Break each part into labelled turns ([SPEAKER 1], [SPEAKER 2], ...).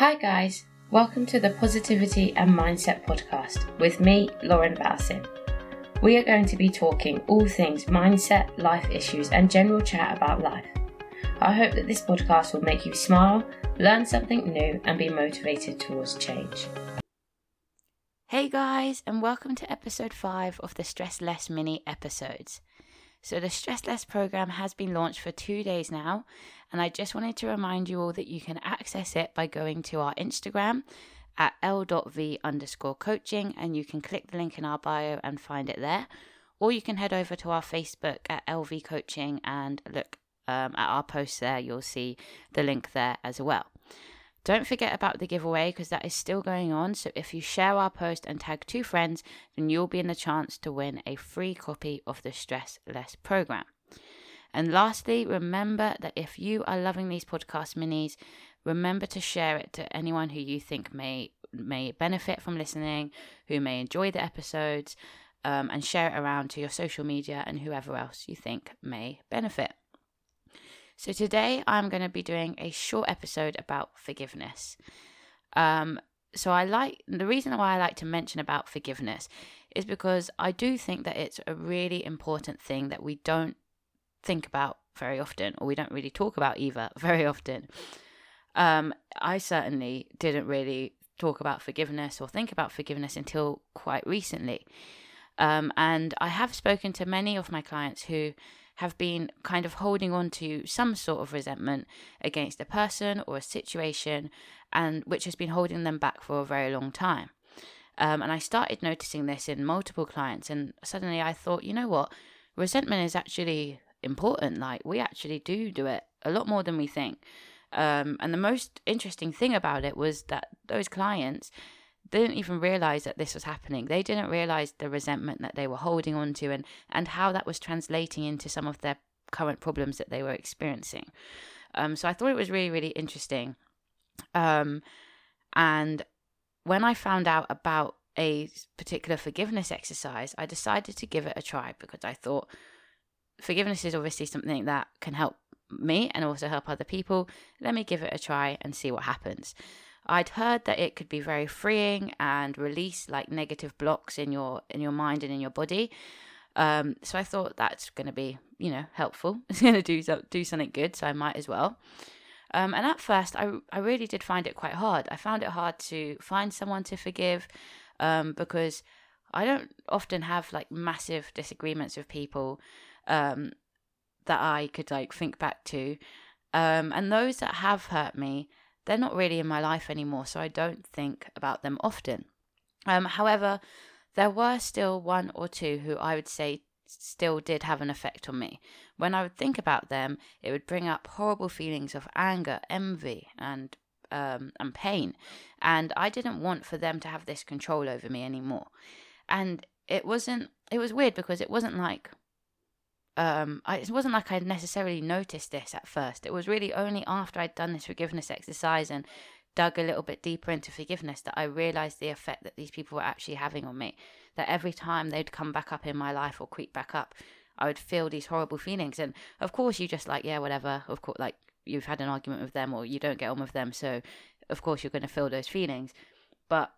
[SPEAKER 1] Hi, guys. Welcome to the Positivity and Mindset Podcast with me, Lauren Balsim. We are going to be talking all things mindset, life issues, and general chat about life. I hope that this podcast will make you smile, learn something new, and be motivated towards change.
[SPEAKER 2] Hey guys, and welcome to episode 5 of the Stress Less mini episodes. So, the Stress Less program has been launched for two days now, and I just wanted to remind you all that you can access it by going to our Instagram at l.v underscore coaching, and you can click the link in our bio and find it there. Or you can head over to our Facebook at LV Coaching and look um, at our posts there. You'll see the link there as well. Don't forget about the giveaway because that is still going on. So if you share our post and tag two friends, then you'll be in the chance to win a free copy of the Stress Less program. And lastly, remember that if you are loving these podcast minis, remember to share it to anyone who you think may may benefit from listening, who may enjoy the episodes, um, and share it around to your social media and whoever else you think may benefit. So today I'm going to be doing a short episode about forgiveness. Um, so I like the reason why I like to mention about forgiveness is because I do think that it's a really important thing that we don't think about very often, or we don't really talk about either very often. Um, I certainly didn't really talk about forgiveness or think about forgiveness until quite recently. Um, and I have spoken to many of my clients who have been kind of holding on to some sort of resentment against a person or a situation, and which has been holding them back for a very long time. Um, and I started noticing this in multiple clients, and suddenly I thought, you know what, resentment is actually important. Like we actually do do it a lot more than we think. Um, and the most interesting thing about it was that those clients didn't even realize that this was happening. They didn't realize the resentment that they were holding on to and, and how that was translating into some of their current problems that they were experiencing. Um, so I thought it was really, really interesting. Um, and when I found out about a particular forgiveness exercise, I decided to give it a try because I thought forgiveness is obviously something that can help me and also help other people. Let me give it a try and see what happens. I'd heard that it could be very freeing and release like negative blocks in your in your mind and in your body. Um, so I thought that's going to be you know helpful. It's going to do do something good, so I might as well. Um, and at first, I I really did find it quite hard. I found it hard to find someone to forgive um, because I don't often have like massive disagreements with people um, that I could like think back to. Um, and those that have hurt me, they're not really in my life anymore, so I don't think about them often. Um, however, there were still one or two who I would say still did have an effect on me. When I would think about them, it would bring up horrible feelings of anger, envy, and um, and pain, and I didn't want for them to have this control over me anymore. And it wasn't. It was weird because it wasn't like um, I, it wasn't like I necessarily noticed this at first. It was really only after I'd done this forgiveness exercise and dug a little bit deeper into forgiveness that I realized the effect that these people were actually having on me. That every time they'd come back up in my life or creep back up, I would feel these horrible feelings. And of course, you just like, yeah, whatever. Of course, like you've had an argument with them or you don't get on with them. So, of course, you're going to feel those feelings. But,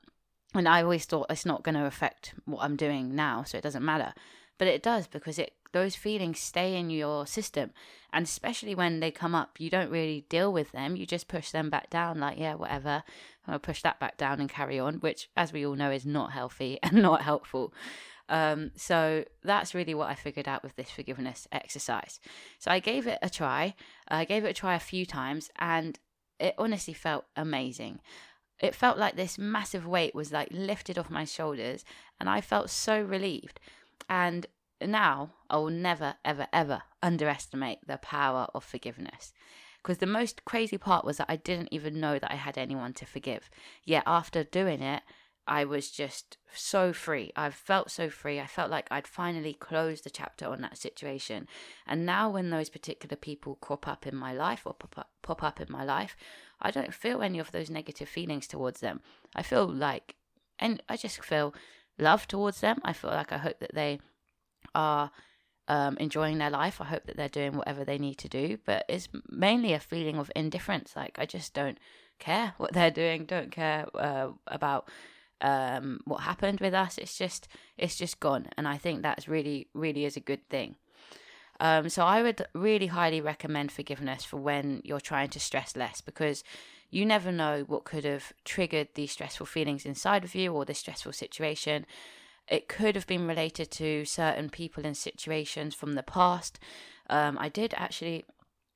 [SPEAKER 2] and I always thought it's not going to affect what I'm doing now. So it doesn't matter. But it does because it those feelings stay in your system. And especially when they come up, you don't really deal with them. You just push them back down, like, yeah, whatever. I'll push that back down and carry on, which, as we all know, is not healthy and not helpful. Um, so that's really what I figured out with this forgiveness exercise. So I gave it a try. I gave it a try a few times, and it honestly felt amazing. It felt like this massive weight was like lifted off my shoulders, and I felt so relieved. And now I will never, ever, ever underestimate the power of forgiveness. Because the most crazy part was that I didn't even know that I had anyone to forgive. Yet after doing it, I was just so free. I felt so free. I felt like I'd finally closed the chapter on that situation. And now, when those particular people crop up in my life or pop up, pop up in my life, I don't feel any of those negative feelings towards them. I feel like, and I just feel love towards them. I feel like I hope that they are um, enjoying their life. I hope that they're doing whatever they need to do. But it's mainly a feeling of indifference. Like I just don't care what they're doing, don't care uh, about um, what happened with us. It's just it's just gone, and I think that's really really is a good thing. Um, so I would really highly recommend forgiveness for when you're trying to stress less because you never know what could have triggered these stressful feelings inside of you or this stressful situation. It could have been related to certain people and situations from the past. Um, I did actually,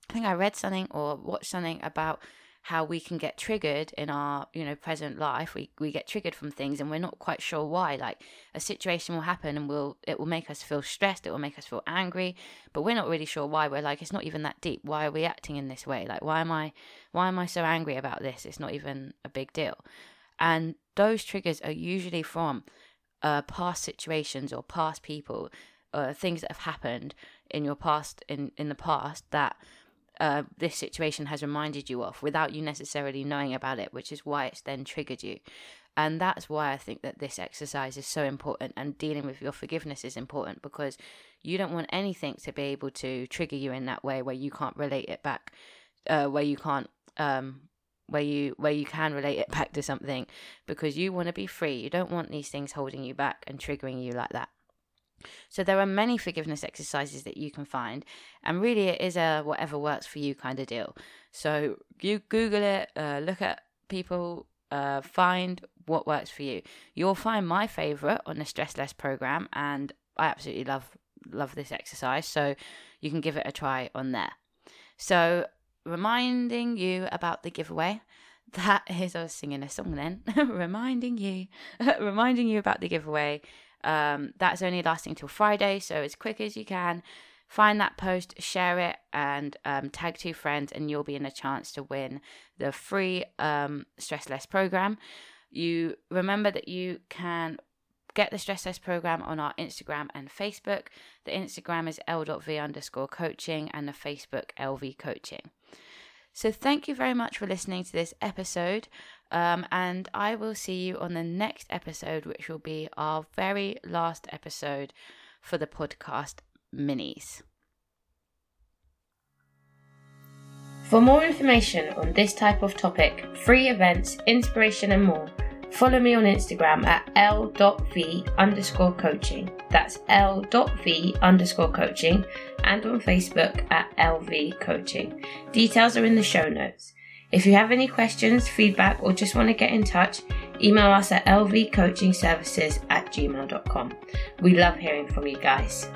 [SPEAKER 2] I think I read something or watched something about how we can get triggered in our you know present life. We we get triggered from things and we're not quite sure why. Like a situation will happen and will it will make us feel stressed it will make us feel angry but we're not really sure why. We're like it's not even that deep. Why are we acting in this way? Like why am i why am i so angry about this? It's not even a big deal. And those triggers are usually from uh, past situations or past people uh, things that have happened in your past in in the past that uh, this situation has reminded you of without you necessarily knowing about it, which is why it's then triggered you. And that's why I think that this exercise is so important and dealing with your forgiveness is important because you don't want anything to be able to trigger you in that way where you can't relate it back, uh, where you can't, um, where you where you can relate it back to something because you want to be free. You don't want these things holding you back and triggering you like that. So there are many forgiveness exercises that you can find, and really it is a whatever works for you kind of deal. So you Google it, uh, look at people, uh, find what works for you. You'll find my favorite on the Stress Less program, and I absolutely love love this exercise. So you can give it a try on there. So reminding you about the giveaway. That is, I was singing a song then, reminding you, reminding you about the giveaway. Um, that's only lasting till Friday, so as quick as you can, find that post, share it, and um, tag two friends, and you'll be in a chance to win the free um, Stress Less program. You remember that you can get the Stress Less program on our Instagram and Facebook. The Instagram is l.v underscore coaching, and the Facebook LV coaching. So, thank you very much for listening to this episode. Um, and I will see you on the next episode, which will be our very last episode for the podcast minis.
[SPEAKER 1] For more information on this type of topic, free events, inspiration, and more, follow me on Instagram at l.v underscore coaching. That's l.v underscore coaching, and on Facebook at lv coaching. Details are in the show notes. If you have any questions, feedback, or just want to get in touch, email us at lvcoachingservices at gmail.com. We love hearing from you guys.